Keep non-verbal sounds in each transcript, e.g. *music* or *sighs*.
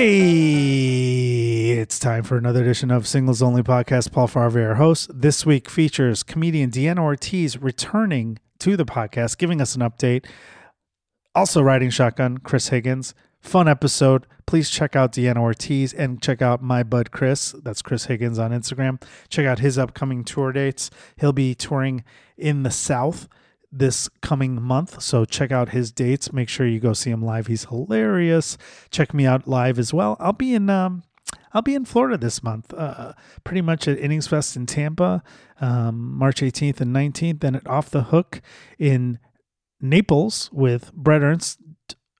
Hey, it's time for another edition of Singles Only Podcast. Paul Farahvar, our host. This week features comedian Deanna Ortiz returning to the podcast, giving us an update. Also riding shotgun, Chris Higgins. Fun episode. Please check out Deanna Ortiz and check out my bud Chris. That's Chris Higgins on Instagram. Check out his upcoming tour dates. He'll be touring in the South this coming month. So check out his dates. Make sure you go see him live. He's hilarious. Check me out live as well. I'll be in um I'll be in Florida this month, uh, pretty much at Innings Fest in Tampa, um, March 18th and 19th, and at Off the Hook in Naples with Brett Ernst,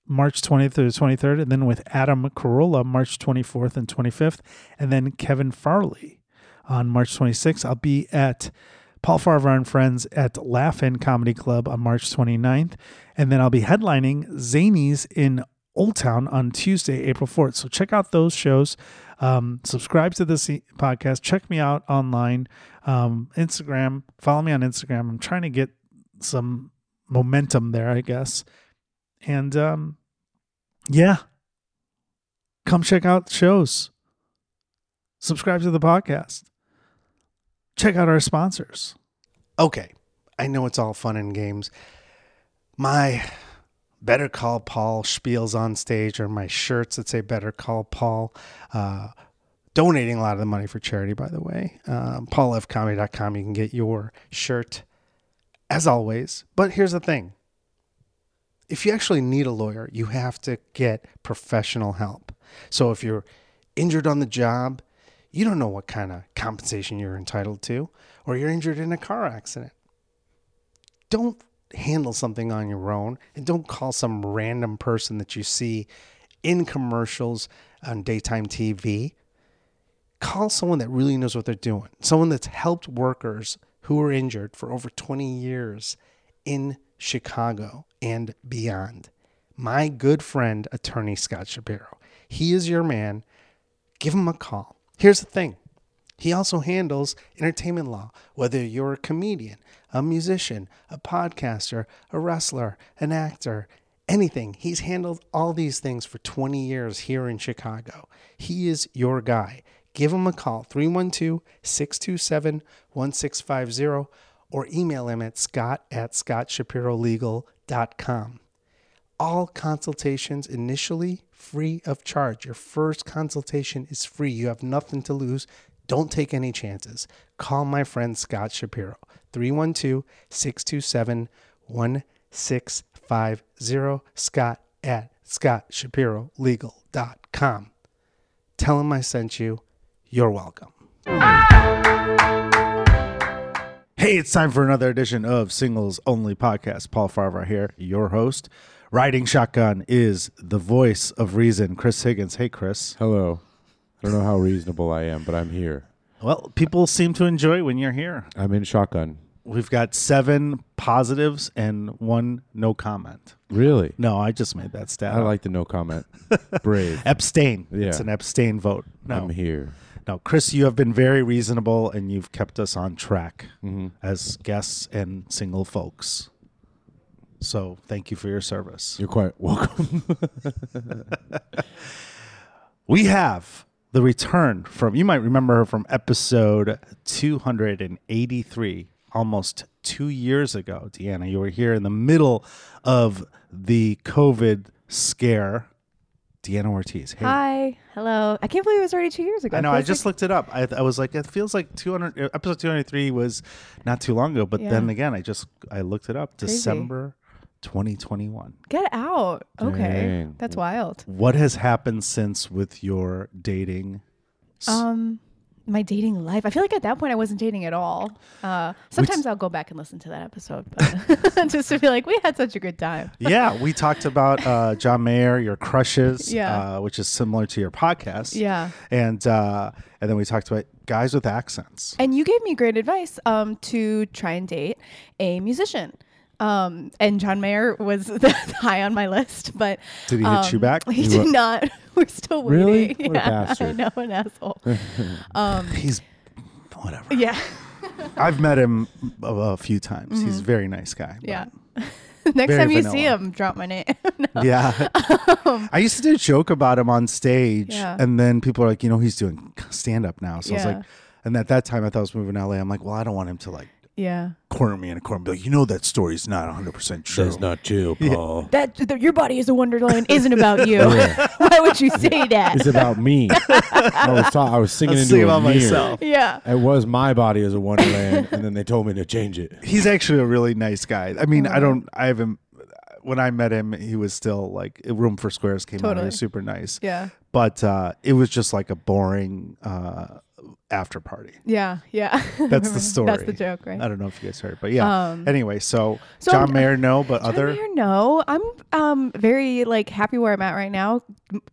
March 20th through 23rd, and then with Adam Carolla, March 24th and 25th, and then Kevin Farley on March 26th. I'll be at Paul Farahvar and Friends at Laugh In Comedy Club on March 29th. And then I'll be headlining Zanies in Old Town on Tuesday, April 4th. So check out those shows. Um, subscribe to this podcast. Check me out online, um, Instagram. Follow me on Instagram. I'm trying to get some momentum there, I guess. And um, yeah, come check out shows. Subscribe to the podcast check out our sponsors. Okay, I know it's all fun and games. My Better Call Paul spiels on stage, or my shirts that say Better Call Paul. Uh, donating a lot of the money for charity, by the way. Um, PaulFComedy.com, you can get your shirt as always. But here's the thing if you actually need a lawyer, you have to get professional help. So if you're injured on the job, you don't know what kind of compensation you're entitled to, or you're injured in a car accident. Don't handle something on your own and don't call some random person that you see in commercials on daytime TV. Call someone that really knows what they're doing, someone that's helped workers who are injured for over 20 years in Chicago and beyond. My good friend, attorney Scott Shapiro. He is your man. Give him a call. Here's the thing he also handles entertainment law, whether you're a comedian, a musician, a podcaster, a wrestler, an actor, anything. He's handled all these things for 20 years here in Chicago. He is your guy. Give him a call, 312 627 1650, or email him at scott at scottshapirolegal.com. All consultations initially free of charge. Your first consultation is free. You have nothing to lose. Don't take any chances. Call my friend Scott Shapiro, 312 627 1650. Scott at scottshapirolegal.com. Tell him I sent you. You're welcome. Hey, it's time for another edition of Singles Only Podcast. Paul Farahvar here, your host. Riding Shotgun is the voice of reason, Chris Higgins. Hey, Chris. Hello. I don't know how reasonable I am, but I'm here. Well, people seem to enjoy when you're here. I'm in shotgun. We've got seven positives and one no comment. Really? No, I just made that stat. I up. like the no comment. *laughs* Brave. abstain. Yeah. It's an abstain vote. No, I'm here. no, Chris, you have been very reasonable and you've kept us on track Mm-hmm. as guests and single folks. So thank you for your service. You're quite welcome. *laughs* We have the return from, you might remember her from episode 283, almost two years ago. Deanna, you were here in the middle of the COVID scare. Deanna Ortiz. Hey. Hi, hello. I can't believe it was already two years ago. I know. I just like- looked it up. I, I was like, it feels like 200. Episode 203 was not too long ago, but Yeah. then again, I just I looked it up. Crazy. December 2021. Get out. Okay, Dang. that's wild. What has happened since with your dating? Um, my dating life. I feel like at that point I wasn't dating at all. Uh, sometimes I'll go back and listen to that episode, but *laughs* just to be like, we had such a good time. yeah, we talked about uh, John Mayer, your crushes, Yeah. uh, which is similar to your podcast. Yeah. and uh, and then we talked about guys with accents. And you gave me great advice um, to try and date a musician. Um, and John Mayer was *laughs* high on my list, but Did he hit you um, back? He did not. *laughs* We're still waiting. Really? waiting. What a *laughs* Yeah, bastard. I know, an asshole. He's whatever. yeah. I've met him a, a few times. He's a very nice guy. Yeah. Next time you see him, drop my name. Yeah. I used to do a joke about him on stage, Yeah. and then people are like, you know, he's doing stand up now. So I was like, and at that time I thought I was moving to LA. I'm like, well, I don't want him to like yeah. corner me in a corner and be like, you know, that story's not 100% true. That's not true, *laughs* Paul. That, that your body is a wonderland isn't about *laughs* you. *laughs* Why would you say that? It's about me. I was ta- I was singing I'm into singing a about mirror. myself. yeah. It was my body as a wonderland, and then they told me to change it. He's actually a really nice guy. I mean, I don't, I haven't, when I met him, he was still like, Room for Squares came out. He Totally. was super nice. Yeah. But uh, it was just like a boring uh, after party. Yeah. Yeah. That's the story. *laughs* That's the joke, right? I don't know if you guys heard, but yeah. Um, anyway, so, so John I'm- Mayer, no, but John other. Mayer, no. I'm um very like happy where I'm at right now.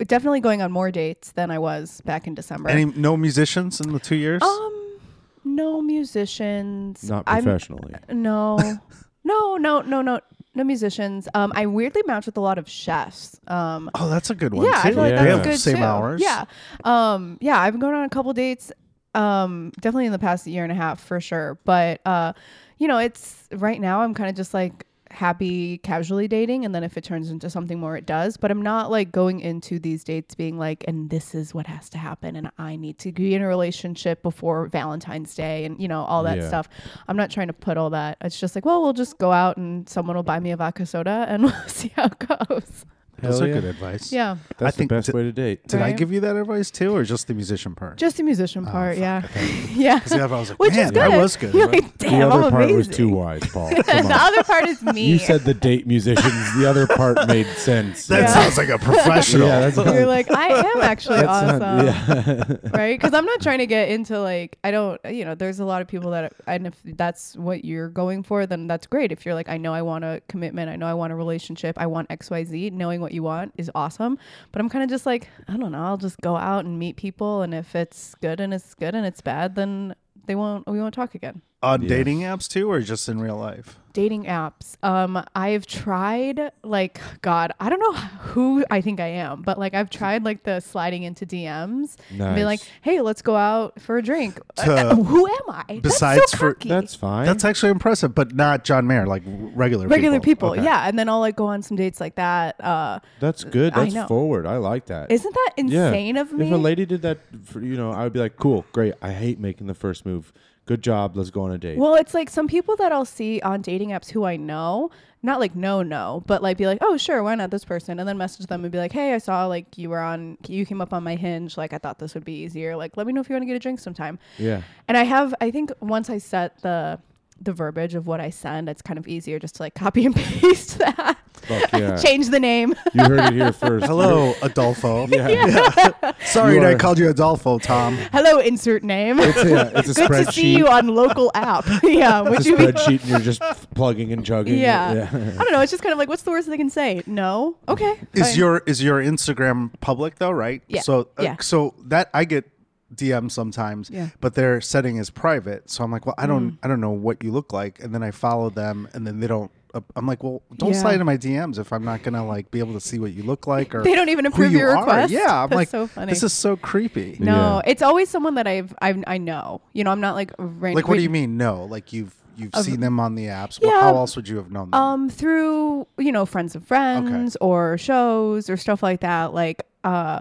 Definitely going on more dates than I was back in December. Any no musicians in the two years? um, no musicians. Not I'm- professionally. No, *laughs* no, no, no, no, no musicians. Um, I weirdly match with a lot of chefs. Um, oh, that's a good one. yeah, too. I feel like Yeah. They that's have good same too. hours. Yeah, um, yeah. I've been going on a couple dates. Um, definitely in the past year and a half for sure. But uh, you know, it's right now. I'm kind of just like happy casually dating, and then if it turns into something more, it does. But I'm not like going into these dates being like, and this is what has to happen, and I need to be in a relationship before Valentine's Day, and you know all that Yeah. stuff. I'm not trying to put all that. It's just like, well, we'll just go out and someone will buy me a vodka soda, and *laughs* we'll see how it goes. Those Hell are yeah. good advice. Yeah, That's I think the best t- way to date. Did I Right. give you that advice too, or just the musician part? just the musician Oh, part. fuck, yeah, I thought- *laughs* yeah. 'Cause the other I was like, Which is man, good. that was good. You're like, the other I'm part amazing. was too wise, Paul. *laughs* Come the on. other part is me. You said the date musicians. The other part made sense. that Yeah. sounds like a professional. Yeah, that's *laughs* You're like, I am actually That's awesome, not- yeah. right? Because I'm not trying to get into like, I don't, you know, there's a lot of people that, and if that's what you're going for, then that's great. If you're like, I know I want a commitment, I know I want a relationship, I want X, Y, Z. Knowing what you want is awesome. But I'm kind of just like, I don't know, I'll just go out and meet people, and if it's good and it's good and it's bad, then they won't, we won't talk again. On Yeah. dating apps too, or just in real life? dating apps um i've tried like god i don't know who i think i am but like i've tried like the sliding into dms and be like hey let's go out for a drink To- Uh, who am i besides that's so for- That's fine. That's actually impressive, but not John Mayer, like regular regular people, Okay. yeah and then i'll like go on some dates like that uh That's good. That's know. forward. I like that. isn't that Yeah. insane of me If a lady did that, for, you know, I would be like, cool, great. I hate making the first move. Good job. Let's go on a date. Well, it's like some people that I'll see on dating apps who I know, not like no, no, but like be like, oh, sure, why not this person? And then message them and be like, hey, I saw like you were on, you came up on my hinge. Like, I thought this would be easier. Like, let me know if you want to get a drink sometime. yeah. And I have, I think once I set the, the verbiage of what I send, it's kind of easier just to like copy and *laughs* paste that, Fuck yeah. *laughs* change the name. you heard it here first. Hello, Adolfo. *laughs* Yeah. *laughs* Sorry You that I are- called you Adolfo, Tom. Hello, insert name. It's a, it's a Good to see you spreadsheet. on local app. yeah, would It's a you be? spreadsheet, and you're just plugging and chugging. Yeah. I don't know. It's just kind of like, what's the worst they can say? No. Okay. Is fine. your is your Instagram public though, right? Yeah. So uh, Yeah. so that I get DMs sometimes, Yeah. Mm. but their setting is private. So I'm like, well, I don't I don't know what you look like, and then I follow them, and then they don't. I'm like, well, don't Yeah. slide into my DMs if I'm not gonna like be able to see what you look like or They don't even who approve you your are. request. Yeah, I'm That's like, so funny. this is so creepy. No, Yeah. it's always someone that I've, I've I know. You know, I'm not like ran- Like, what do you mean? No, like you've you've Of- seen them on the apps. Well, Yeah. how else would you have known them? Um, through you know friends of friends or shows or stuff like that. Like uh,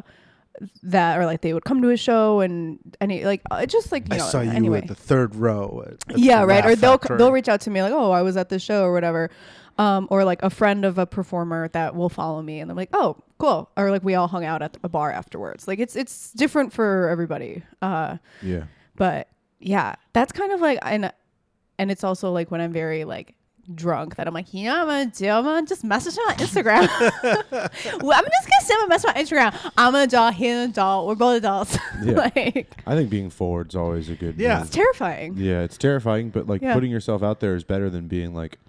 that or like they would come to a show and any like uh, just like you I know saw you anyway. at the third row. At, at yeah, right. Or they'll Factory. they'll reach out to me like, oh, I was at the show or whatever. Um, or like a friend of a performer that will follow me and I'm like, oh, cool. Or like we all hung out at a bar afterwards. Like it's it's different for everybody. Uh, Yeah. but yeah, that's kind of like and and it's also like when I'm very like drunk that I'm like, you know, what I'm gonna do. I'm gonna just message him on Instagram. *laughs* well, I'm just gonna send him a message on Instagram. I'm an adult. He's an adult. We're both adults. *laughs* Yeah. like I think being forward's always a good. Yeah. move. it's terrifying. Yeah, it's terrifying, but like Yeah. putting yourself out there is better than being like,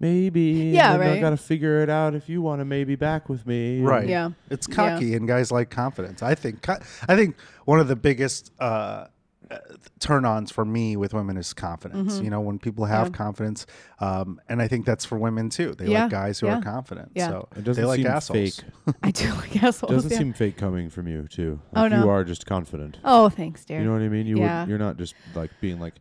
maybe. Yeah, and then I got to figure it out if you want to maybe back with me. Right. Yeah. It's Yeah. cocky, and guys like confidence. I think. co- I think one of the biggest uh, uh, turn-ons for me with women is confidence. Mm-hmm. You know, when people have confidence, um, and I think that's for women too. They Yeah. like guys who Yeah. are confident. Yeah. So It doesn't they like seem assholes. fake. *laughs* I do like assholes. doesn't yeah. seem fake coming from you too. Oh, no. You are just confident. oh, thanks, dear. You know what I mean? You Yeah. would, you're not just like being like,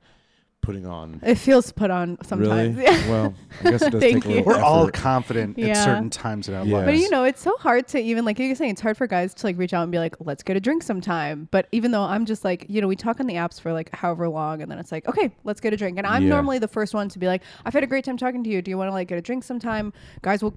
putting on. It feels put on sometimes. Really? Yeah. *laughs* Well, I guess it does Thank take a little you. We're all effort. confident at Yeah. certain times in our Yeah. lives. But you know, it's so hard to even like you're saying, it's hard for guys to like reach out and be like, let's get a drink sometime. But even though I'm just like, you know, we talk on the apps for like however long, and then it's like, okay, let's get a drink. And I'm Yeah. normally the first one to be like, I've had a great time talking to you. Do you want to like get a drink sometime? Guys will,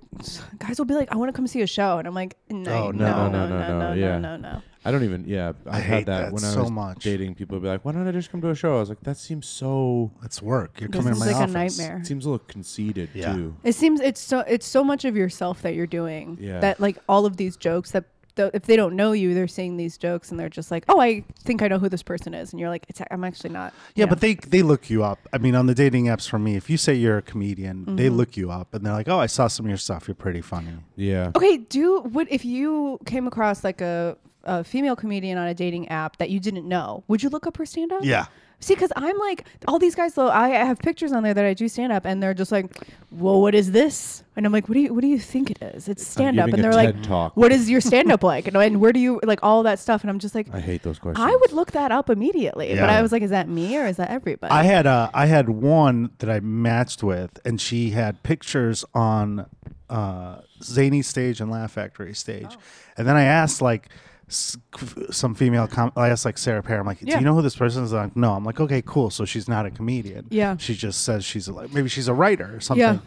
guys will be like, I want to come see a show, and I'm like, no, Oh, no, no, no, no, no, no, no, no, yeah. no, no. I don't even. Yeah, I've I had hate that, that when I so was much. dating. People would be like, "Why don't I just come to a show?" I was like, "That seems so. it's work. You're This coming is to my like office. a nightmare. It seems a little conceited Yeah. too." It seems it's so it's so much of yourself that you're doing. Yeah. That like all of these jokes that th- if they don't know you, they're saying these jokes and they're just like, oh, I think I know who this person is, and you're like, it's I'm actually not. Yeah, you but they they look you up. I mean, on the dating apps for me, if you say you're a comedian, they Mm-hmm. look you up and they're like, "Oh, I saw some of your stuff. You're pretty funny." Yeah. okay. Do what if you came across like a a female comedian on a dating app that you didn't know, would you look up her stand up? Yeah. See, because I'm like all these guys. Though I I have pictures on there that I do stand up, and they're just like, "Well, what is this?" And I'm like, "What do you What do you think it is? It's stand up." And they're like, talk. "What is your stand up like?" And, and where do you like all that stuff? And I'm just like, I hate those questions. I would look that up immediately, but Yeah. I was like, "Is that me or is that everybody?" I had uh, I had one that I matched with, and she had pictures on uh, Zany stage and Laugh Factory stage, Oh. and then I asked like s- some female. Com- I asked like Sarah Perry. I'm like, do Yeah. you know who this person is? They're like, no. I'm like, okay, cool. So she's not a comedian. Yeah. She just says she's a, like maybe she's a writer or something. Yeah. Mm-hmm.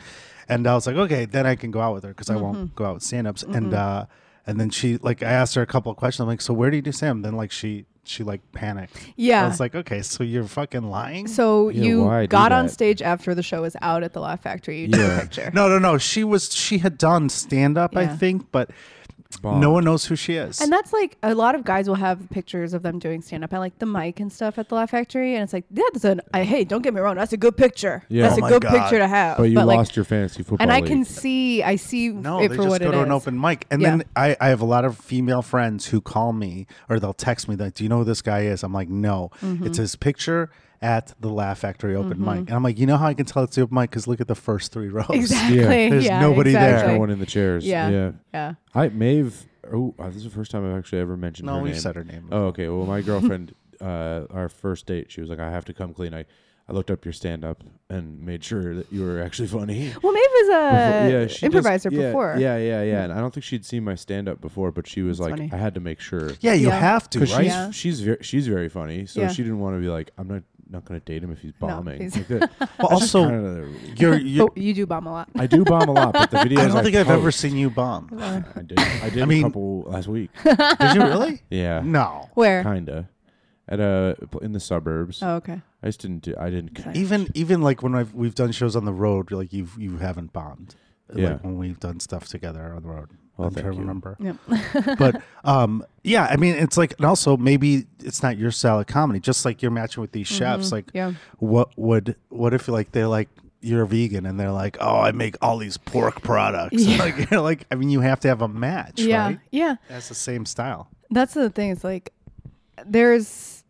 And I was like, okay, then I can go out with her because I won't go out with stand-ups. And uh, and then she like I asked her a couple of questions. I'm like, so where do you do Sam? Then like she she like panicked. Yeah. I was like, okay, so you're fucking lying. so Yeah, you got on stage after the show was out at the Laugh Factory. You took Yeah. a picture. No, no, no. She was she had done stand up, I think, but Bombed. no one knows who she is. And that's like a lot of guys will have pictures of them doing stand up at like the mic and stuff at the Laugh Factory, and it's like, yeah, that's an. I, hey, don't get me wrong, that's a good picture. Yeah. that's Oh a good God. picture to have. But you like, lost your fantasy football. and I league. can see, I see no, it they for just what go to an open mic, and Yeah. then I, I have a lot of female friends who call me or they'll text me like, "Do you know who this guy is?" I'm like, "No." Mm-hmm. It's his picture at the Laugh Factory open mic, and I'm like, "You know how I can tell it's the open mic? Because look at the first three rows." Exactly. Yeah. There's yeah, nobody there. exactly. no one in the chairs. Yeah. Yeah. Yeah. I Maeve. Oh, uh, this is the first time I've actually ever mentioned No, her we said her name. Oh, okay. Well, my girlfriend, *laughs* uh, our first date, she was like, "I have to come clean." I, I looked up your stand up and made sure that you were actually funny. Well, Maeve was a yeah, she does- improviser yeah, before. Yeah, yeah, yeah. And I don't think she'd seen my stand up before, but she was That's like, funny. I had to make sure Yeah, you Yeah. have to, right? she's Yeah. she's very she's very funny, so Yeah. she didn't want to be like, I'm not not going to date him if he's No, bombing. he's- Like *laughs* that- Well, that's just also, kinda- you're, you're *laughs* Oh, you do bomb a lot. I do bomb a lot, but the *laughs* videos I don't think I've ever post- seen you bomb. I did. I did I mean- a couple last week. Did you really? Yeah, No. Where? kinda. At a in the suburbs. Oh, okay. I just didn't do. I didn't. Sorry. Even even like when I've, we've done shows on the road, like you you haven't bombed. Yeah. Like when we've done stuff together on the road. Well, I'm trying thank to you. remember. Yep. but *laughs* um, yeah, I mean, it's like, and also maybe it's not your style of comedy. Just like you're matching with these chefs. Like, Yeah. what would what if like they're like you're a vegan and they're like, oh, I make all these pork products. Yeah. *laughs* Like, you're like, I mean, you have to have a match, Yeah. right? Yeah. That's the same style. That's the thing. It's like there's,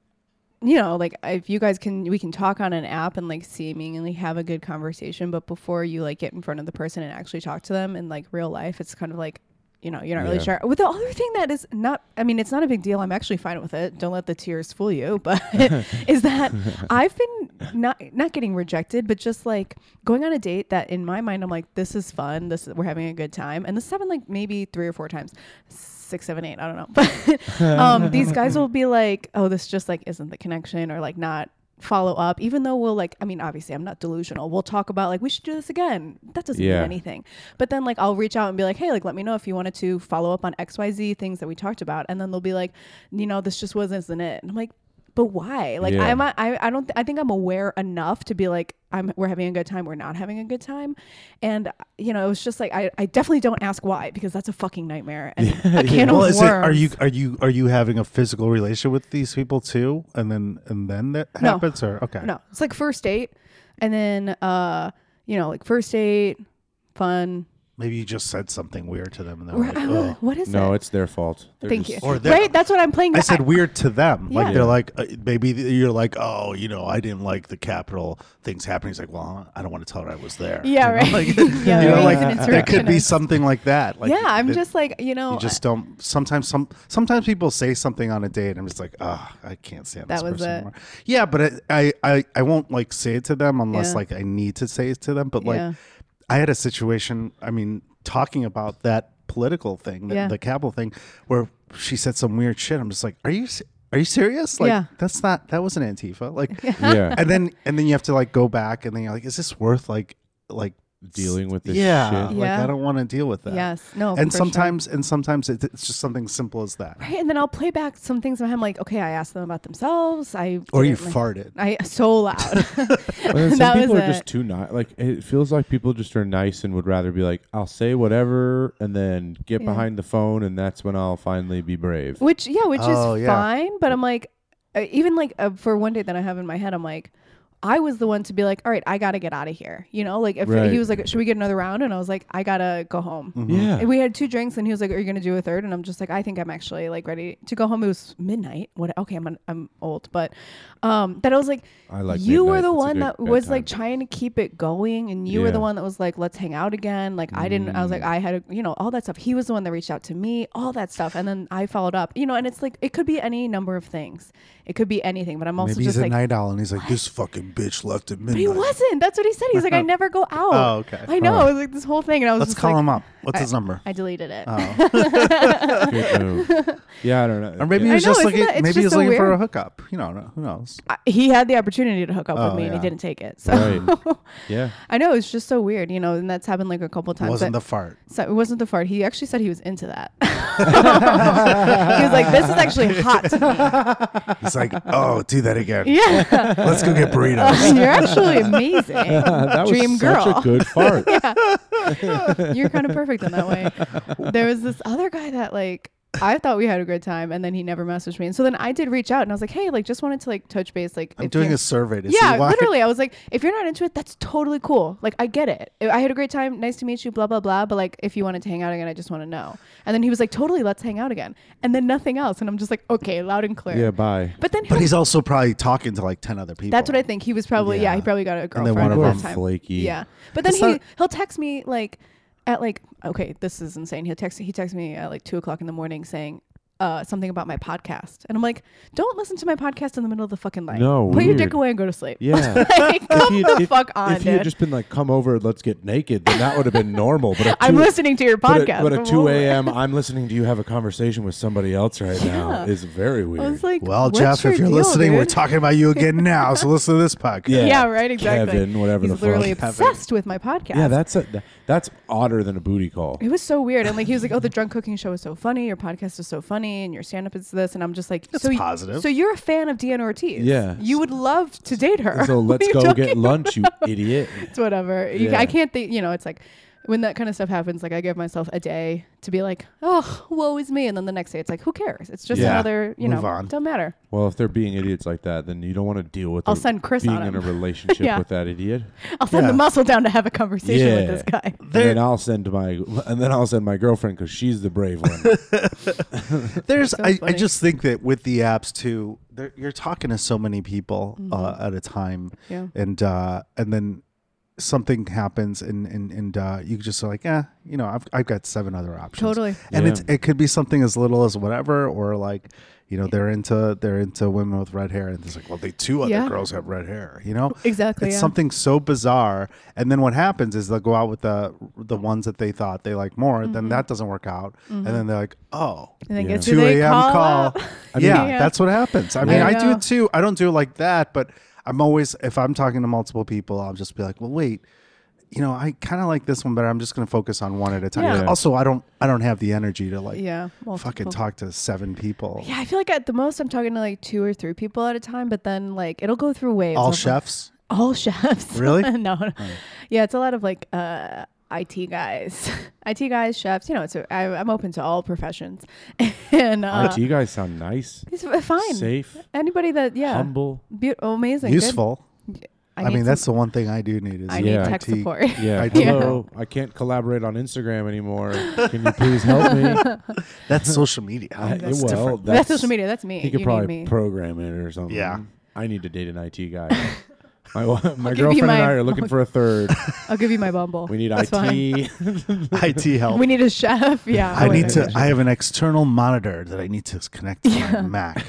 you know, like if you guys can, we can talk on an app and like seemingly have a good conversation, but before you like get in front of the person and actually talk to them in like real life, it's kind of like. You know, you're not really Yeah. sure. With the other thing that is not, I mean, it's not a big deal. I'm actually fine with it. Don't let the tears fool you. *laughs* But *laughs* is that I've been not not getting rejected, but just like going on a date that in my mind I'm like, this is fun. This we're having a good time, and this happened like maybe three or four times, six, seven, eight. I don't know. *laughs* But um, these guys will be like, oh, this just like isn't the connection, or like not follow up even though we'll like i mean obviously i'm not delusional. We'll talk about like we should do this again. That doesn't Yeah. mean anything. But then like i'll reach out and be like hey like let me know if you wanted to follow up on xyz things that we talked about. And then they'll be like you know this just wasn't it. And i'm like but why like Yeah. i'm I, I don't i think i'm aware enough to be like i'm we're having a good time we're not having a good time and you know it was just like i, I definitely don't ask why because that's a fucking nightmare and *laughs* a can well, of is it? Are you are you are you having a physical relationship with these people too, and then and then that No. happens, or okay? No, it's like first date, and then uh, you know, like first date, fun, maybe you just said something weird to them and they're Right, like, oh. what is that? No, it? it's their fault. They're Thank you. Or they're- right, that's what I'm playing. I said weird to them. Yeah. Like they're like uh, maybe you're like, oh, you know, I didn't like the Capitol things happening. He's like, well, I don't want to tell her I was there. Yeah, You know, right. Like, *laughs* Yeah, you know, right. like an there could be insurrectionist. something like that. Like, yeah, I'm that just like you know. you just don't. Sometimes some sometimes people say something on a date. and I'm just like, oh, I can't stand That this was person it. anymore. Yeah, but I, I I I won't like say it to them unless Yeah. like I need to say it to them. But like Yeah. I had a situation. I mean, talking about that political thing, the, Yeah. the thing, where she said some weird shit. I'm just like, are you are you serious? Like Yeah. that's not that wasn't Antifa. Like, *laughs* yeah, and then and then you have to like go back and then you're like, is this worth like like dealing with this yeah, shit. like Yeah. I don't want to deal with that. Yes. No. And for sure. sometimes and sometimes it, it's just something simple as that. Right, and then I'll play back some things and I'm like, okay, I asked them about themselves. I Or you didn't, like- farted. I so loud. *laughs* But then *laughs* some That was people are it. just too nice. Like it feels like people just are nice and would rather be like, "I'll say whatever," and then get Yeah. behind the phone, and that's when I'll finally be brave. which yeah, which Oh, is yeah. fine. But I'm like, uh, even like uh, for one day that I have in my head, I'm like. I was the one to be like, all right, I gotta get out of here. You know, like if Right. he was like, should we get another round? And I was like, I gotta go home. Yeah, And we had two drinks, and he was like, "Are you gonna do a third? And I'm just like, "I think I'm actually like ready to go home." It was midnight. What? Okay, I'm I'm old, but um, that I was like, I like you were the That's one that was like trying to keep it going, and you were the one that was like, "Let's hang out again." Like I didn't. I was like, Mm. I had a, you know all that stuff. He was the one that reached out to me, all that stuff, and then I followed up. You know, and it's like it could be any number of things. It could be anything, but I'm also Maybe he's just a night owl and he's like, this fucking bitch left at midnight. But he wasn't. That's what he said. He's like, I *laughs* never go out. Oh, okay. I know. Oh. It was like this whole thing, and I was Let's just call like, him up. What's I- his number? I deleted it. Oh. *laughs* *laughs* Yeah, I don't know. or maybe he I was know, just isn't looking. that- it's maybe he was so looking for a hookup. You know, who knows? I- he had the opportunity to hook up Oh, with me and he didn't take it. So Right. yeah. I know it's just so weird, you know, and that's happened like a couple It times. wasn't the fart. so it wasn't the fart. He actually said he was into that. he was like, "This is actually hot to me." He's like, oh, do that again. Yeah, Let's go get *laughs* you're *laughs* actually amazing, *laughs* that was dream such girl. a good fart. you're kind of perfect in that way. There was this other guy that like I thought we had a good time, and then he never messaged me. And so then I did reach out, and I was like, "Hey, like, just wanted to like touch base, like." I'm doing a survey to yeah, see why. literally. I was like, if you're not into it, that's totally cool. Like, I get it. I had a great time. Nice to meet you. Blah blah blah. But like, if you wanted to hang out again, I just want to know. And then he was like, totally, let's hang out again. And then nothing else. And I'm just like, okay, loud and clear. Yeah, bye. But then But he's also probably talking to like 10 other people. that's what I think. He was probably yeah. Yeah. he probably got a then girlfriend one at of that them flaky. Yeah, but then It's he not- he'll text me like at like okay, this is insane. He'll text he texts me at like two o'clock in the morning saying. Uh, something about my podcast, and I'm like, don't listen to my podcast in the middle of the fucking night. No, put your dick away and go to sleep. Yeah. *laughs* like, come he- the if- fuck on, if he dude. had just been like, "Come over, let's get naked," then that would have been normal. But at *laughs* I'm two- listening to your But podcast. at, but at Whoa. 2 a.m., *laughs* I'm listening to you have a conversation with somebody else right now. Yeah. Is very I weird. was like, Well, what's Jeff, your if you're deal, listening, we're dude? talking about you again now. So listen to this podcast. Yeah. Yeah, right, exactly. Kevin, whatever He's the fuck. literally fuck. obsessed with my podcast. yeah, that's a, th- that's odder than a booty call. It was so weird, and like he was like, "Oh, the drunk cooking show is so funny. Your podcast is so funny, and your stand up is this." And I'm just like, That's "So y- positive. So you're a fan of Deanna Ortiz? Yeah. You would love to date her. So *laughs* What let's are you go talking get lunch, you idiot. *laughs* It's whatever. You, Yeah. I can't think. You know, it's like when that kind of stuff happens. Like I give myself a day to be like, "Oh, woe is me," and then the next day it's like, "Who cares? It's just Yeah. another. You Move know, on. don't matter." Well, if they're being idiots like that, then you don't want to deal with. I'll the- send Chris being on in a him. *laughs* relationship Yeah. with that idiot. I'll send Yeah. the muscle down to have a conversation with Yeah. this guy. And then I'll send my and then I'll send my girlfriend because she's the brave one. *laughs* *laughs* There's, So I, I funny. just think that with the apps too, there- you're talking to so many people uh, at a time, Mm-hmm. Yeah. and uh, and then something happens, and and and uh, you just are like, yeah, you know, I've I've got seven other options. Totally. and Yeah. it's it could be something as little as whatever, or like, you know, they're into they're into women with red hair, and it's like, well, they two other Yeah. girls have red hair, you know. Exactly. It's yeah. something so bizarre, and then what happens is they'll go out with the the ones that they thought they like more. Then mm-hmm. that doesn't work out, and mm-hmm. then they're like, "Oh, And then Yeah. two a.m. call? call." I mean- yeah, *laughs* Yeah. that's what happens. I mean, I I, do it too. I don't do it like that, but I'm always if I'm talking to multiple people, I'll just be like, "Well, wait." You know, I kind of like this one, but I'm just going to focus on one at a time. Yeah. Also, I don't, I don't have the energy to like Yeah. Well, fucking talk to seven people. Yeah, I feel like at the most I'm talking to like two or three people at a time, but then like it'll go through waves. All like- chefs. all *laughs* chefs. Really? *laughs* no. no. Yeah, it's a lot of like uh IT guys, *laughs* IT guys, chefs. You know, it's a, I, I'm open to all professions, *laughs* and uh, IT guys sound nice, it's fine. safe, Anybody that yeah, humble. Beau- oh, amazing, good. Useful. I, I, mean, that's the one thing I do need is I Yeah. need tech IT. support. *laughs* Yeah, I do. hello. I can't collaborate on Instagram anymore. Can you please help me? That's social media. I- That's well, different. That's, social media. That's me. He could you probably need me. program it or something. Yeah. I need to date an IT guy. My *laughs* my give you girlfriend and I are looking for a third. *laughs* I'll give you my Bumble. We need That's IT. *laughs* IT help. We need a chef. Yeah. I need to. I have an external monitor that I need to connect to my Mac.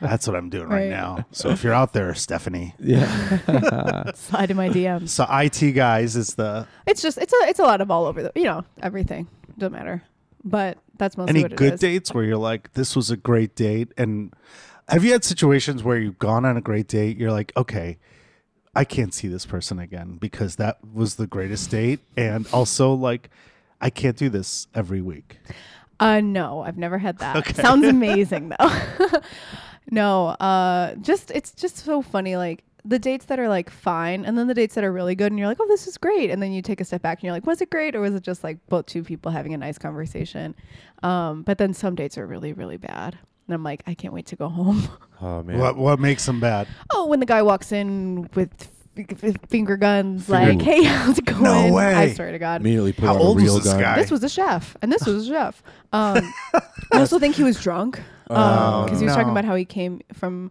That's what I'm doing right, Right. now. So if you're out there, Stephanie, yeah. slide in my DMs. so IT guys is the It's just it's a it's a lot of all over the you know everything doesn't matter, but that's mostly any what it good is. dates where you're like, this was a great date, and have you had situations where you've gone on a great date? You're like, okay. I can't see this person again because that was the greatest date, and also like, I can't do this every week. Uh, no, I've never had that. Okay. Sounds *laughs* amazing though. *laughs* no, uh, just it's just so funny. Like the dates that are like fine, and then the dates that are really good, and you're like, oh, this is great, and then you take a step back and you're like, was it great, or was it just like both two people having a nice conversation? Um, but then some dates are really really bad, and I'm like, I can't wait to go home. *laughs* Oh man. What what makes them bad? oh, when the guy walks in with. f- f- Finger guns, Finger- like, hey, how's it going? No way. I swear to God. Immediately put How on old a was real this gun. guy? This was a chef, and this was a chef. Um, *laughs* I also think he was drunk Oh, because he was talking about how he came from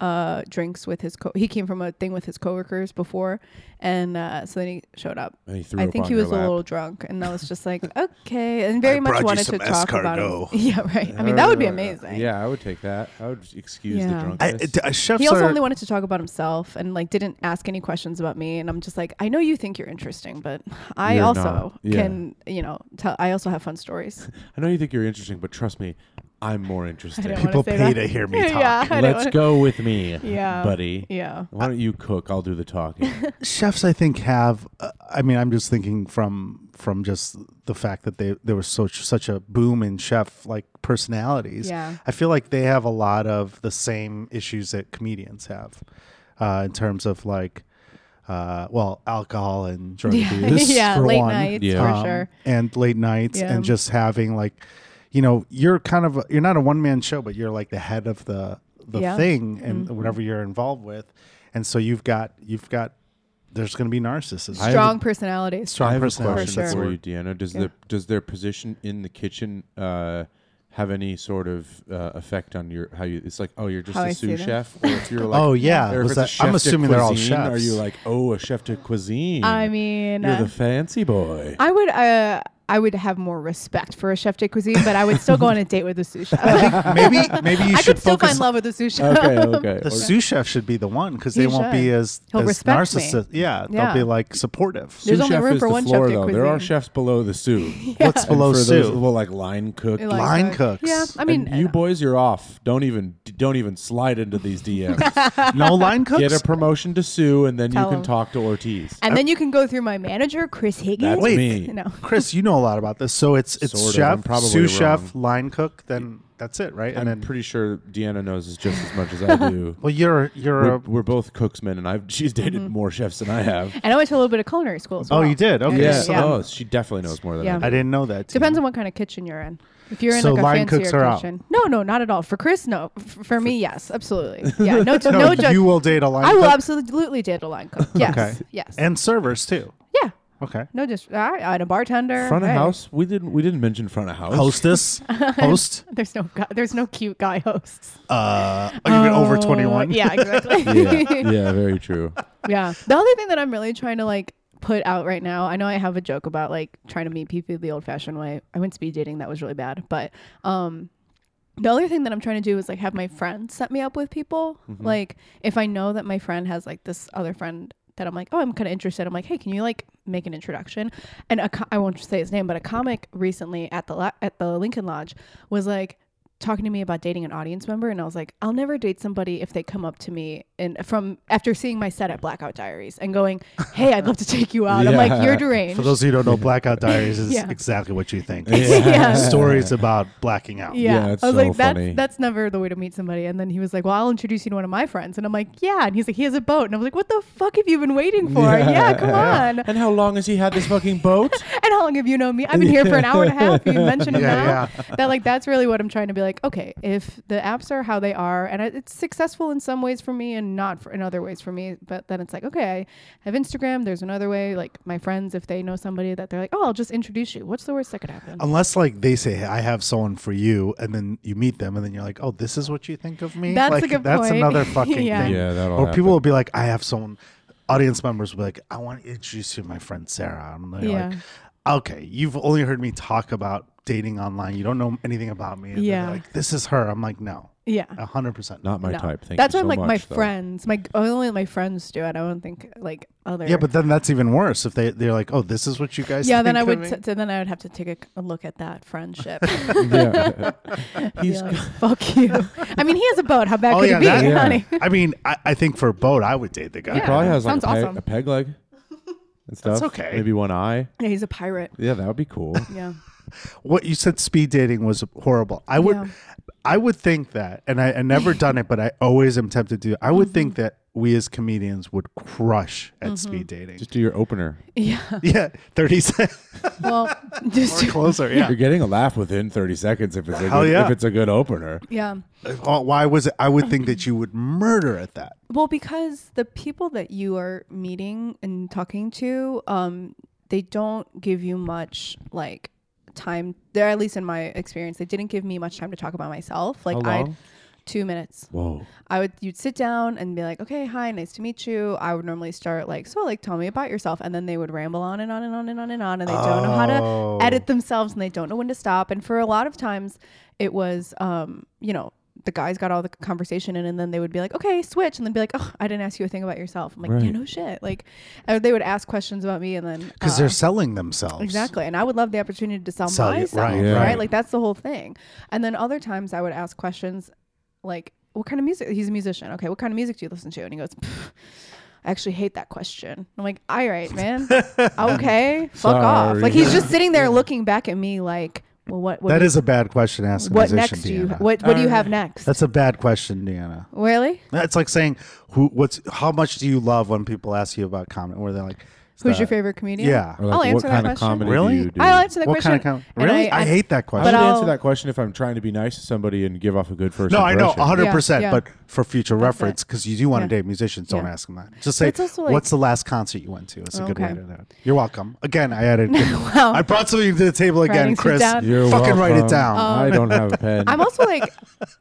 uh, drinks with his co- he came from a thing with his coworkers before, and uh, so then he showed up. And he threw I up think on he your was a lap. little drunk, and I was just like, *laughs* okay, and very I much you wanted some to talk about escargot. it. *laughs* Yeah, right. I mean, that would be Uh, amazing. Yeah, I would take that. I would excuse Yeah. the I, drunkenness. it- uh, chefs He also are, only wanted to talk about himself and like didn't ask any questions about me. And I'm just like, I know you think you're interesting, but I You're also not. Yeah. can, you know, tell. I also have fun stories. *laughs* I know you think you're interesting, but trust me, I'm more interested. People pay that. to hear me *laughs* talk. yeah, I Let's wanna- go with me, Yeah. buddy. Yeah. Why don't you cook? I'll do the talking. *laughs* chefs i think have uh, i mean i'm just thinking from from just the fact that they there was such such a boom in chef like personalities Yeah. i feel like they have a lot of the same issues that comedians have uh, in terms of like uh, well alcohol and drug *laughs* Yeah, abuse yeah, for late one nights Yeah. for um, sure. and late nights Yeah. and just having like you know you're kind of a, you're not a one man show but you're like the head of the the Yeah. thing and Mhm. whatever you're involved with and so you've got you've got there's going to be narcissists Strong a- personalities. strong I personalities For that's for you, Deanna. Does Yeah. the does their position in the kitchen uh, have any sort of uh, effect on your how you? It's like, oh, you're just How a I sous chef, or if you're *laughs* like, oh yeah, or if was it's a that, chef I'm de assuming they're all chefs. Are you like, oh, a chef de cuisine? I mean, you're uh, the fancy boy. I would uh, I would have more respect for a chef de cuisine, but I would still go on a *laughs* date with a sous chef. maybe maybe you *laughs* I should could still focus. find love with a sous chef. okay, *laughs* okay. the Or- sous chef should be the one because He they won't be should. as He'll as respect me. narcissist. Yeah, Yeah. they'll be like supportive. There's sous only chef room for the one chef floor, de though. There are cuisine. chefs below the sous. What's And below for those, sous? well, like line cook. Line Line cook. cooks. Yeah, I mean, And you boys, you're off. Don't even don't even slide into these DMs. no line cooks. Get a promotion to sous, and then Tell you can talk to Ortiz. and then you can go through my manager, Chris Higgins. That's Wait. me. No. Chris, you know a lot about this. So it's it's Sort of. chef, I'm probably sous chef, wrong. line cook. Then that's it, right? And I'm then pretty sure Deanna knows as just as much as I *laughs* do. well, you're you're we're, a, we're both cooksmen, and I've she's dated Mm-hmm. more chefs than I have. And I went to a little bit of culinary school as Oh, you did? Okay. Yeah. so- yeah. Oh, she definitely knows more than Yeah. I do. I didn't know that. Depends on what kind of kitchen you're in. If you're in So like a line fancier cooks are out. kitchen, no, no, not at all. For Chris, no. F- for me, yes, absolutely. *laughs* Yeah, no, *laughs* no, no, judge. you will date a line cook. I will cook absolutely date a line cook. Yes, Okay. yes, and servers too. yeah. Okay. No, just uh, and a bartender. Front of hey. house. We didn't. We didn't mention front of house. Hostess, *laughs* host. *laughs* There's no guy, there's no cute guy hosts. Uh, are you over Uh, twenty one? Yeah, exactly. *laughs* yeah. Yeah. Very true. Yeah. The other thing that I'm really trying to like put out right now, I know I have a joke about like trying to meet people the old fashioned way. I went speed dating, that was really bad. But um the other thing that I'm trying to do is like have my friends set me up with people. Mm-hmm. Like if I know that my friend has like this other friend that I'm like, oh, I'm kind of interested. I'm like, hey, can you like make an introduction? And a co- I won't say his name, but a comic recently at the at the Lincoln Lodge was like talking to me about dating an audience member, and I was like, I'll never date somebody if they come up to me and from after seeing my set at Blackout Diaries and going, *laughs* hey, I'd love to take you out. I'm like, you're deranged. For those of you who don't know, Blackout *laughs* Diaries is Yeah. exactly what you think. *laughs* Yeah. Stories about blacking out. Yeah, Yeah, it's I was so like, that's funny. that's never the way to meet somebody. And then he was like, "Well, I'll introduce you to one of my friends." And I'm like, "Yeah." And he's like, "He has a boat." And I was like, "What the fuck have you been waiting for? Yeah, come on." And how long has he had this fucking boat? And how long have you known me? I've been here for an hour and a half. You mentioned him Yeah, now. That like that's really what I'm trying to be like. Like, okay, if the apps are how they are, and it's successful in some ways for me and not for, in other ways for me, but then it's like, okay, I have Instagram. There's another way. Like my friends, if they know somebody that they're like, oh, I'll just introduce you. What's the worst that could happen? Unless like they say, hey, I have someone for you, and then you meet them, and then you're like, oh, this is what you think of me. That's a like, good That's point. another *laughs* fucking Yeah. thing. Yeah, that'll or happen. people will be like, I have someone. Audience members will be like, I want to introduce you to my friend Sarah. I'm like, Yeah. okay, you've only heard me talk about dating online. You don't know anything about me. And Yeah. like this is her. I'm like, no, yeah. a hundred percent. Not my No. type. Thank That's you why so I'm like my though. friends, my only my friends do it. I don't think like other. Yeah, but then that's even worse if they they're like, oh, this is what you guys. yeah, then I would. me? T- then I would have to take a, a look at that friendship. *laughs* *laughs* yeah. He's like, fuck you. I mean, he has a boat. How bad Oh could yeah, it be, that- Yeah. honey? I mean, I, I think for a boat, I would date the guy. He probably has like a Sounds peg, awesome. a peg leg and stuff. okay. Maybe one eye. Yeah, he's a pirate. Yeah, that would be cool. *laughs* Yeah. *laughs* What you said, speed dating was horrible. I would, Yeah. I would think that, and I, I never done it, but I always am tempted to. I would Mm-hmm. think that we as comedians would crush at speed dating. Just do your opener. Yeah. *laughs* yeah, thirty seconds *laughs* Well, just or closer. Yeah. You're getting a laugh within 30 seconds if it's a Hell good, yeah. if it's a good opener. yeah. Uh, Why was it? I would think that you would murder at that. *clears throat* Well, because the people that you are meeting and talking to, um, they don't give you much like time. There, at least in my experience, they didn't give me much time to talk about myself. Like I, long? Two minutes. Whoa. I would you'd sit down and be like, okay, hi, nice to meet you. I would normally start like, so like, tell me about yourself, and then they would ramble on and on and on and on and on, and they don't know how Oh. to edit themselves, and they don't know when to stop. And for a lot of times, it was, um, you know, the guys got all the conversation in, and then they would be like, okay, switch, and then be like, oh, I didn't ask you a thing about yourself. I'm like, yeah, Right. no shit. Like, uh, they would ask questions about me, and then Because uh, they're selling themselves. Exactly. And I would love the opportunity to sell, Sell you- myself, right, right, right. Like that's the whole thing. And then other times I would ask questions like, what kind of music? He's a musician. Okay. What kind of music do you listen to? And he goes, I actually hate that question. I'm like, all right, man. *laughs* okay. Fuck off. Like he's just sitting there looking back at me like, well, what, what, That do is a bad question to ask a what musician, next do you, Deanna. what, what do you have next? That's a bad question, Deanna. really? That's like saying who, what's, how much do you love when people ask you about comedy? Where they're like, Who's your uh, favorite comedian? Yeah. Or like, I'll what answer that kind of question. comedy Really? do you do? I'll answer that What question. kind of com- And Really? I, I- hate that I question. But I'll- answer that question if I'm trying to be nice to somebody and give off a good first No, I know, impression. 100%. Yeah, yeah. But for future That's reference, because you do want to Yeah. date musicians, don't Yeah. ask them that. Just say, it's also like- what's the last concert you went to? It's a good way Okay. to do it. You're welcome. Again, I added, *laughs* *laughs* Wow. I brought something to the table again, Writing shit Chris. down. You're Fucking write it welcome. down. I don't have a pen. I'm also like,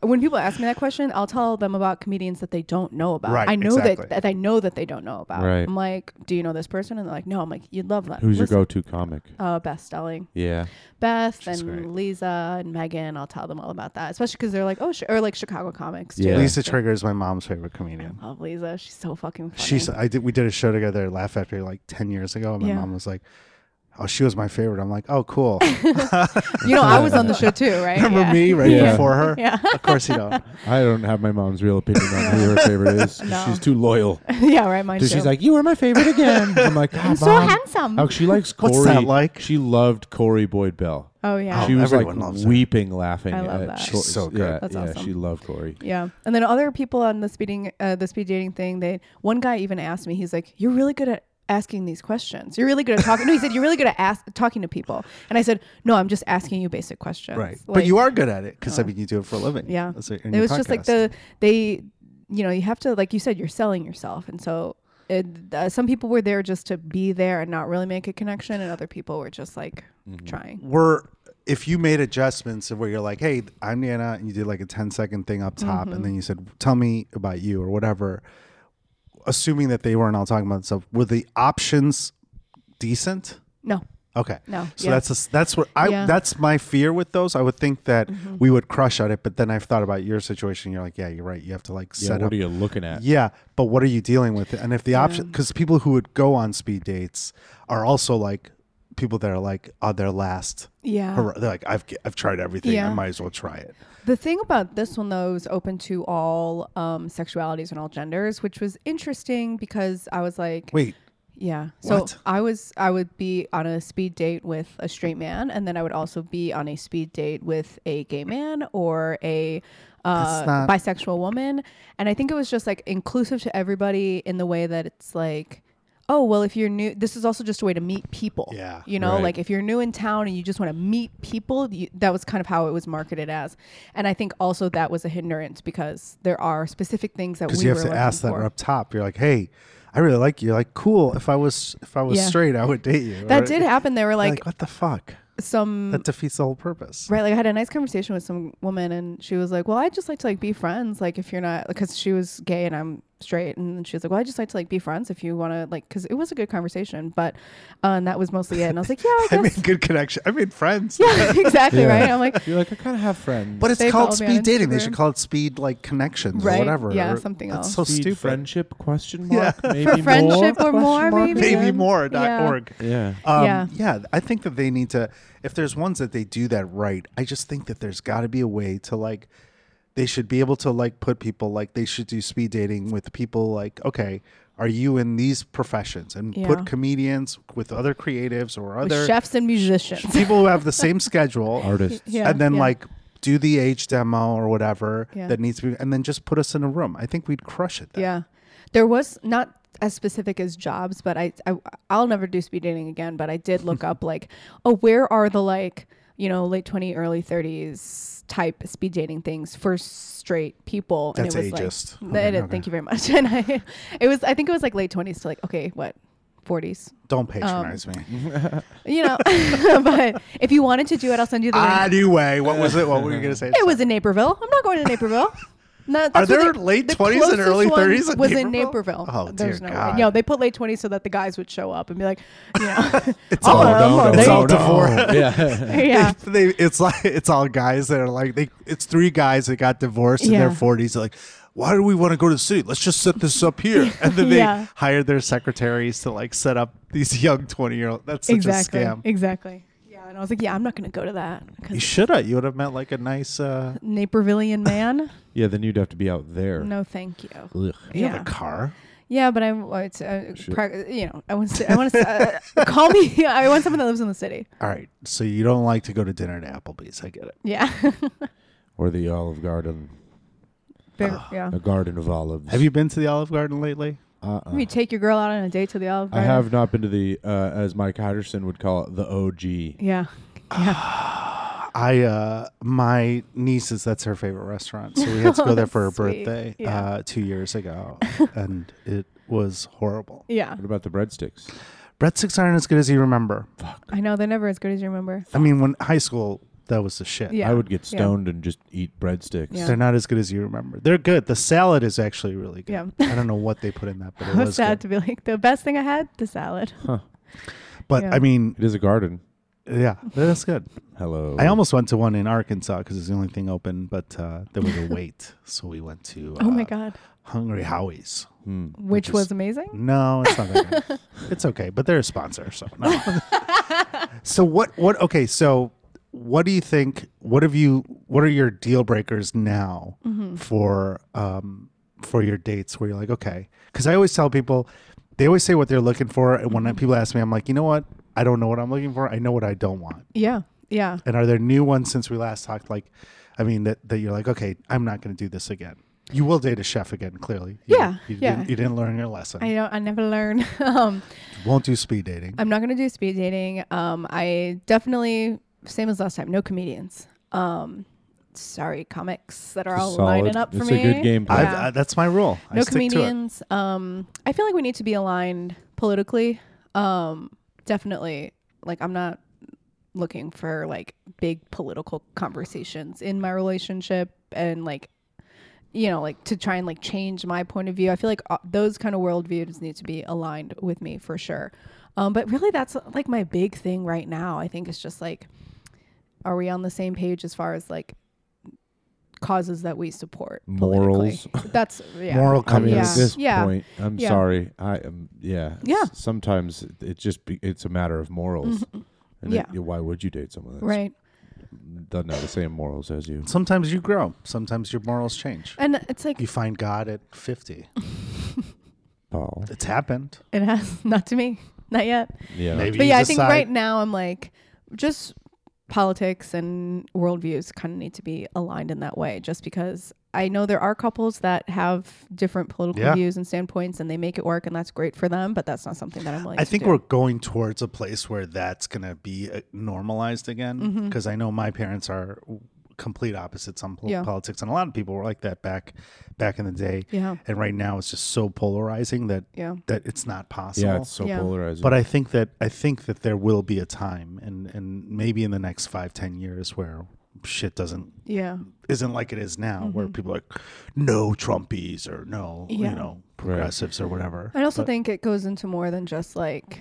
when people ask me that question, I'll tell them about comedians that they don't know about. Right, I know exactly. that, that I know that they don't know about. Right. I'm like, do you know this person? And they're like, no. I'm like, you'd love that. Who's your go-to comic? Uh, Beth Stelling, Yeah. Beth She's and great. Lisa and Megan. I'll tell them all about that, especially because they're like, oh, sh- or like Chicago comics. Too. Yeah. Lisa Trigger is my mom's favorite comedian. I love Lisa. She's so fucking funny. She's I did we did a show together, Laugh Factory, like ten years ago. And my Yeah. mom was like, "Oh, she was my favorite." I'm like, "Oh, cool." *laughs* you know, I was on the show too, right? Remember yeah. me right Yeah. before her? Yeah. Of course you don't. *laughs* I don't have my mom's real opinion on who her favorite is. No. She's too loyal. *laughs* yeah, right. Mine too. she's like, "You were my favorite again." I'm like, I'm "Ah, so Mom." handsome. Oh, she likes Corey. What's that like? She loved Corey Boyd Bell. oh yeah. Oh, she was like everyone loves her. weeping, laughing. I love at that. She's Cor- so good. Yeah, That's yeah, awesome. she loved Corey. Yeah, and then other people on the speeding, uh, the speed dating thing. They one guy even asked me. He's like, "You're really good at asking these questions. You're really good at talking." no, he said, "You're really good at ask, talking to people." And I said, "No, I'm just asking you basic questions." Right. but you are good at it because I uh, mean you do it for a living. Yeah. That's it It was just like the they, you know, you have to like you said, you're selling yourself, and so. It, uh, some people were there just to be there and not really make a connection, and other people were just like Mm-hmm. trying. were if you made adjustments of where you're like, hey, I'm Nana, and you did like a 10 second thing up top, Mm-hmm. and then you said, tell me about you or whatever, assuming that they weren't all talking about stuff, were the options decent? No, Okay. no. So yeah. that's a, that's what I Yeah. Mm-hmm. that's my fear with those. I would think that we would crush at it, but then I've thought about your situation. You're like, yeah, you're right. You have to like Yeah, set what up. are you looking at? Yeah, but what are you dealing with? And if the Yeah. option, because people who would go on speed dates are also like people that are like on their last. yeah. hurrah- They're like, I've I've tried everything. I might as well try it. The thing about this one though is open to all um, sexualities and all genders, which was interesting because I was like, Wait, yeah. So What? I was I would be on a speed date with a straight man, and then I would also be on a speed date with a gay man or a uh, bisexual woman, and I think it was just like inclusive to everybody in the way that it's like. Oh well if you're new this is also just a way to meet people Yeah, you know right. like if you're new in town and you just want to meet people you, that was kind of how it was marketed as and i think also that was a hindrance because there are specific things that we you have were to ask that for. up top. You're like, hey, I really like you. You're like, cool. If I was if I was Yeah. straight, I would date you. that Or- did happen They were like, like, what the fuck? some That defeats the whole purpose. Right, like I had a nice conversation with some woman, and she was like, "Well, I just like to like be friends. Like if you're not, because she was gay and I'm straight, and she was like, "Well, I just like to like be friends if you want to like." Because it was a good conversation, but uh, and that was mostly it. And I was like, "Yeah, I *laughs* I made good connection. I made friends. yeah, *laughs* exactly. Yeah. Right. I'm like, You're like, I kind of have friends. But it's They called follow me on speed dating. They should call it speed like connections Right, or whatever. yeah, or- something that's else. so Speed stupid. friendship question Yeah. *laughs* maybe for friendship more? or more, Question mark? maybe. Maybe Yeah. more.org. Yeah. Um, Yeah. yeah. I think that they need to, if there's ones that they do that right, I just think that there's got to be a way to like, they should be able to like put people like, they should do speed dating with people like, okay, are you in these professions? And Yeah. put comedians with other creatives or with other chefs and musicians. people who have the *laughs* same schedule. Artists. Yeah, and then yeah. like, do the age demo or whatever Yeah. that needs to be, and then just put us in a room. I think we'd crush it. Then. Yeah, there was not as specific as jobs, but I, I I'll never do speed dating again. But I did look *laughs* up like, oh, where are the like you know late twenty, early thirties type speed dating things for straight people? That's and it was ageist. like, Okay, it- okay. thank you very much. *laughs* And I, it was I think it was like late twenties to like okay what. 40s, Don't um, patronize me. *laughs* you know. *laughs* but if you wanted to do it, I'll send you the link. Anyway, what was it? What were you going to say? It was in Naperville. I'm not going to Naperville. No, that's Are there they- late the 20s and early 30s in was in Naperville? Naperville. Oh, There's dear no God. way. No, they put late 20s so that the guys would show up and be like, you know, *laughs* *laughs* It's all, no, no, it's all no. divorce. yeah. *laughs* yeah, They, it's like it's all guys that are like they. It's three guys that got divorced in their forties. Like, why do we want to go to the city? Let's just set this up here. And then they Yeah. hired their secretaries to like set up these young twenty year old. That's such exactly, a scam. exactly. Yeah, and I was like, yeah, I'm not going to go to that You should have. You would have met like a nice. uh Napervillian *laughs* man. Yeah, then you'd have to be out there. No, thank you. Ugh. You Yeah. have a car. Yeah, but I want uh, Sure. pra- you know, I want to, I want to uh, *laughs* call me. *laughs* I want someone that lives in the city. All right. So you don't like to go to dinner at Applebee's. I get it. Yeah, Or the Olive Garden, Very- yeah. a garden of olives. Have you been to the Olive Garden lately? Uh-uh. Maybe take your girl out on a date to the Olive Garden. I have not been to the, uh, as Mike Hatterson would call it, the OG. Yeah, yeah. *sighs* I uh my niece's that's her favorite restaurant. So we had to go *laughs* there for her Sweet. birthday Yeah. uh 2 years ago *laughs* and it was horrible. Yeah, What about the breadsticks? Breadsticks aren't as good as you remember. Fuck. I know they're never as good as you remember. I mean when high school that was the shit. Yeah. I would get yeah. stoned and just eat breadsticks. Yeah. They're not as good as you remember. They're good. The salad is actually really good. Yeah. I don't know what they put in that, but it *laughs* I was was sad good. to be like the best thing I had the salad. But Yeah. I mean, It is a garden. yeah, that's good. Hello. I almost went to one in Arkansas because it's the only thing open, but uh, there was a *laughs* wait, so we went to. Uh, oh my god, Hungry Howie's. Hmm. which is- was amazing. No, it's not that good. *laughs* it's okay, but they're a sponsor, so no. so what? What? Okay, so what do you think? What have you? What are your deal breakers now Mm-hmm. for um for your dates? Where you're like, okay, because I always tell people, they always say what they're looking for, and Mm-hmm. when people ask me, I'm like, you know what? I don't know what I'm looking for. I know what I don't want. Yeah, yeah. And are there new ones since we last talked? Like, I mean, that that you're like, okay, I'm not going to do this again. You will date a chef again, clearly. You- Yeah, you, yeah. Didn't, you didn't learn your lesson. I don't. I never learn. *laughs* um, Won't do speed dating. I'm not gonna do speed dating. Um, I definitely same as last time. No comedians. Um, sorry, comics that are all Solid. lining up for It's me. a good game plan. I've, Yeah. uh, that's my rule. I no stick comedians. Um, I feel like we need to be aligned politically. Um, definitely. Like I'm not looking for like big political conversations in my relationship and like you know like to try and like change my point of view i feel like uh, those kind of worldviews need to be aligned with me for sure um, but really that's like my big thing right now i think it's just like are we on the same page as far as like causes that we support? Morals. *laughs* that's yeah Moral I mean, yeah. at this yeah. point, I'm Yeah. sorry. I am. Yeah. Yeah. S- Sometimes it- it just be, it's a matter of morals. Mm-hmm. And it- Yeah. why would you date someone that right doesn't have the same morals as you? Sometimes you grow. Sometimes your morals change. and it's like You find God at 50. *laughs* Paul. It's happened. it has *laughs* not to me not yet Yeah. Maybe but you yeah, I think decide- right now I'm like just politics and worldviews kind of need to be aligned in that way, just because I know there are couples that have different political Yeah. views and standpoints, and they make it work, and that's great for them. But that's not something that I'm willing. I think we're going towards a place where that's going to be uh, normalized again Mm-hmm. because I know my parents are complete opposites on pol- Yeah. politics and a lot of people were like that back back in the day Yeah. and right now it's just so polarizing that Yeah. that it's not possible Yeah, it's so Yeah. polarizing. but I think that I think that there will be a time and and maybe in the next five ten years where shit doesn't Yeah. isn't like it is now where people are like no Trumpies or no Mm-hmm. Yeah. you know progressives or whatever I also But- think it goes into more than just like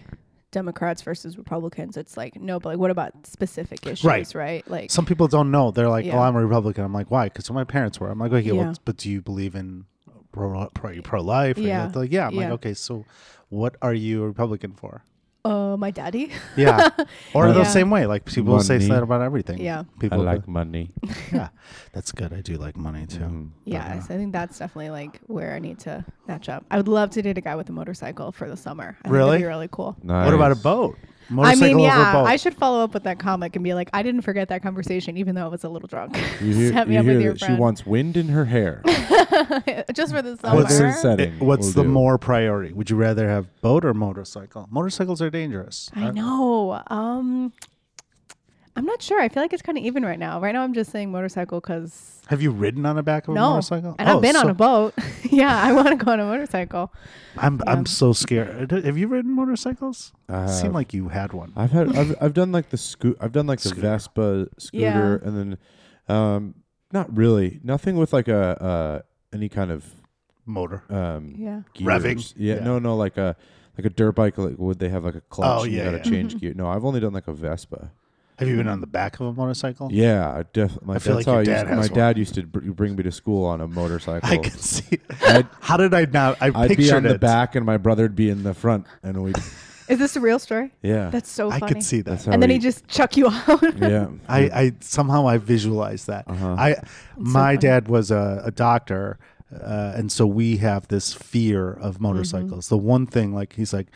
Democrats versus Republicans. It's like no, but like what about specific issues, Right. right? Like some people don't know. They're like, oh, Yeah. "Oh, I'm a Republican." I'm like, "Why?" Because my parents were. I'm like, "Okay, Yeah. well, but do you believe in pro pro, pro life?" Yeah. Like, "Yeah." I'm like, "Okay, so what are you a Republican for?" Uh, my daddy. Yeah, *laughs* or the same way. Like people say Money. that about everything. Yeah. I people like money. *laughs* yeah, that's good. I do like money too. Mhm. Yeah, uh, so I think that's definitely like where I need to match up. I would love to date a guy with a motorcycle for the summer. I think Really? that'd be really cool. Nice. What about a boat? I mean, yeah, boat. I should follow up with that comic and be like, I didn't forget that conversation, even though I was a little drunk. You hear, *laughs* Set me you up hear with your that she friend. wants wind in her hair. *laughs* Just for the summer. What's the- setting It- what's will the do. more priority? Would you rather have boat or motorcycle? Motorcycles are dangerous. I know. Um, I'm not sure. I feel like it's kind of even right now. Right now, I'm just saying motorcycle because Have you ridden on the back of a no, motorcycle? and Oh, I've been on a boat. *laughs* yeah, I want to go on a motorcycle. I'm Yeah. I'm so scared. Have you ridden motorcycles? I It seemed like you had one. I've had I've I've done like the scoot I've done like the Scooter. Vespa scooter Yeah. and then um not really nothing with like a uh any kind of Motor. um Yeah. Revving? Yeah, Yeah. no no like a like a dirt bike like would they have like a clutch Oh, yeah, you gotta change Mhm. gear. No, I've only done like a Vespa. Have you been on the back of a motorcycle? Yeah, I def my I feel like your dad used my has one. dad used to br- bring me to school on a motorcycle. I can see. I'd, *laughs* How did I not? I I'd pictured be on the it. back and my brother'd be in the front and we *laughs* Is this a real story? yeah. That's so I funny. could see that. That's how and then we, he just chuck you *laughs* out. yeah. I, I somehow I visualized that. Uh-huh. I so my funny. dad was a, a doctor, uh, and so we have this fear of Mm-hmm. motorcycles. The one thing, like he's like,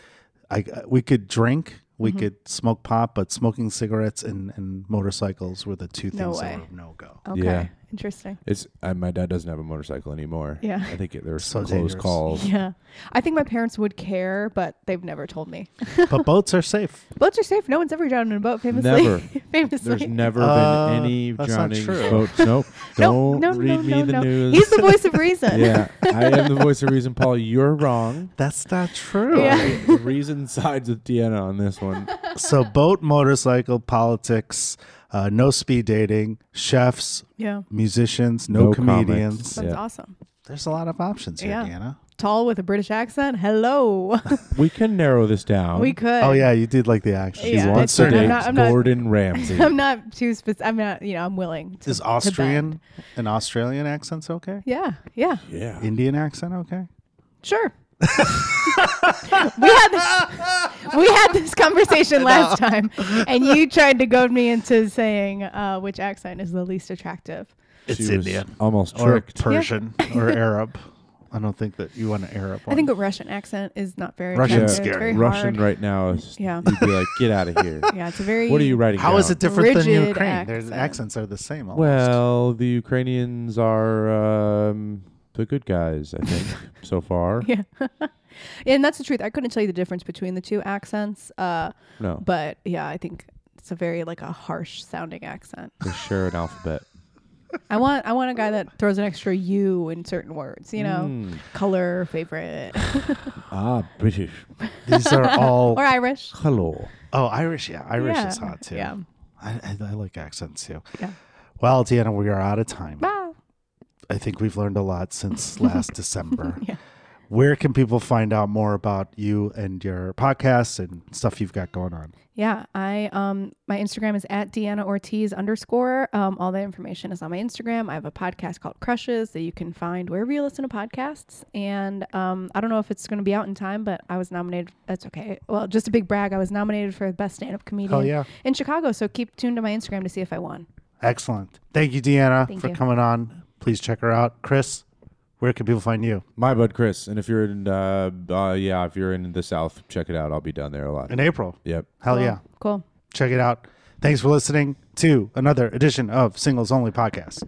I we could drink, we Mm-hmm. could smoke pot, but smoking cigarettes and, and motorcycles were the two things way. that were no go. okay. Yeah. Interesting. It's uh, my dad doesn't have a motorcycle anymore. Yeah. I think it, there's So some close dangerous. calls. Yeah. I think my parents would care, but they've never told me. but *laughs* boats are safe. Boats are safe. No one's ever drowned in a boat, famously. Never. *laughs* famously. There's never Uh, been any that's not drowning true. boats. *laughs* Nope. no, Don't no, read no, me no, the no. news. He's the voice of reason. yeah, I am the voice of reason, Paul. You're wrong. That's not true. Yeah. The reason sides with Deanna on this one. so boat, motorcycle, politics, uh, no speed dating, chefs, Yeah. musicians, no, No comedians. comics. That's Yeah. awesome. There's a lot of options here, Yeah. Deanna. Tall with a British accent. Hello. *laughs* We can narrow this down. we could. Oh yeah, you did like the action. She Yeah, wants that's to fine. I'm date not- I'm not- Gordon Ramsay. *laughs* I'm not too specific. I'm not, you know, I'm willing to. Is to. Austrian an Australian accent's okay? Yeah. Yeah. yeah. Indian accent okay? Sure. *laughs* we had this, we had this conversation last time, and you tried to goad me into saying uh, which accent is the least attractive. It's She Indian almost or tricked. Persian or *laughs* Arab. I don't think that you want an Arab. I think a. Russian accent is not very Russian's attractive. It's scary. very Russian hard. right now is Yeah. you'd be like, get out of *laughs* here. Yeah, it's a very. What are you writing How down? is it different than Rigid Ukraine? Their accents are the same. Almost. Well, the Ukrainians are um, the good guys, I think, *laughs* so far. Yeah. *laughs* and that's the truth. I couldn't tell you the difference between the two accents. Uh, No, but yeah, I think it's a very like a harsh sounding accent. they share an alphabet. *laughs* I want I want a guy that throws an extra U in certain words. You know, Mm. color, favorite, Ah, British. these are all. or Irish. Hello. Oh, Irish. Yeah, Irish yeah. is hot too. Yeah. I, I, I like accents too. Yeah. Well, Deanna, we are out of time. Bye. I think we've learned a lot since *laughs* last December. Yeah. Where can people find out more about you and your podcasts and stuff you've got going on? Yeah, I um my Instagram is at Deanna Ortiz underscore. Um, all the information is on my Instagram. I have a podcast called Crushes that you can find wherever you listen to podcasts. And um, I don't know if it's going to be out in time, but I was nominated. That's okay. Well, just a big brag. I was nominated for best stand-up comedian Oh yeah, in Chicago. So keep tuned to my Instagram to see if I won. excellent. Thank you, Deanna, Thank for you. coming on. Please check her out. Chris, where can people find you? My bud Chris. And if you're in, uh, uh, yeah, if you're in the South, check it out. I'll be down there a lot. In April. Yep. Hell Cool. yeah. Cool. Check it out. Thanks for listening to another edition of Singles Only Podcast.